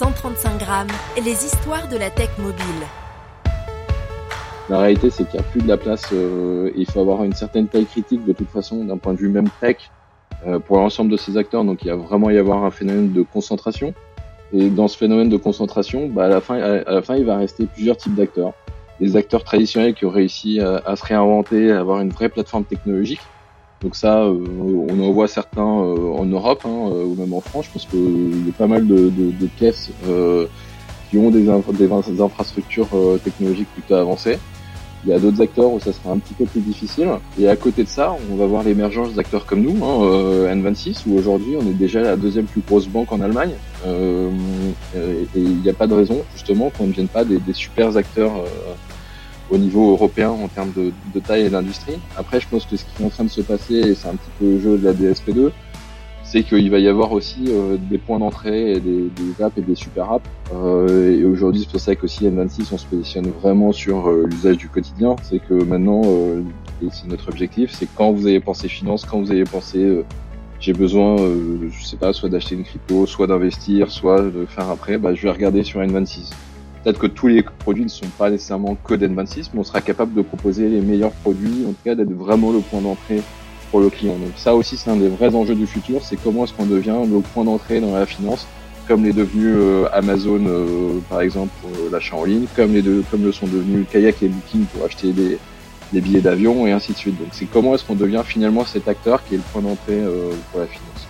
135 grammes, les histoires de la tech mobile. La réalité, c'est qu'il n'y a plus de la place euh, il faut avoir une certaine taille critique de toute façon, d'un point de vue même tech, euh, pour l'ensemble de ces acteurs. Donc il y a vraiment y avoir un phénomène de concentration. Et dans ce phénomène de concentration, bah, à, la fin, il va rester plusieurs types d'acteurs. Des acteurs traditionnels qui ont réussi à, à, se réinventer, à avoir une vraie plateforme technologique. Donc ça, euh, on en voit certains euh, en Europe hein, euh, ou même en France. Je pense qu'il y a pas mal de, de, qui ont des, infrastructures technologiques plutôt avancées. Il y a d'autres acteurs où ça sera un petit peu plus difficile. Et à côté de ça, on va voir l'émergence d'acteurs comme nous, hein, euh, N26, où aujourd'hui on est déjà la deuxième plus grosse banque en Allemagne. Et il n'y a pas de raison justement qu'on ne vienne pas des, des super acteurs au niveau européen en termes de, de taille et d'industrie. Après, je pense que ce qui est en train de se passer, et c'est un petit peu le jeu de la DSP2, c'est qu'il va y avoir aussi euh, des points d'entrée et des, des, apps et des super apps. Euh, et aujourd'hui, c'est pour ça qu'aussi N26, on se positionne vraiment sur euh, l'usage du quotidien. C'est que maintenant, euh, et c'est notre objectif, c'est quand vous avez pensé finance, quand vous avez pensé euh, j'ai besoin, je sais pas, soit d'acheter une crypto, soit d'investir, soit de faire un prêt, bah, je vais regarder sur N26. Peut-être que tous les produits ne sont pas nécessairement que d'N26, mais on sera capable de proposer les meilleurs produits, en tout cas d'être vraiment le point d'entrée pour le client. Donc ça aussi, c'est un des vrais enjeux du futur, c'est comment est-ce qu'on devient le point d'entrée dans la finance, comme les devenus euh, Amazon, euh, par exemple, pour l'achat en ligne, comme, les deux, comme le sont devenus Kayak et Booking pour acheter des, billets d'avion, et ainsi de suite. Donc c'est comment est-ce qu'on devient finalement cet acteur qui est le point d'entrée euh, pour la finance.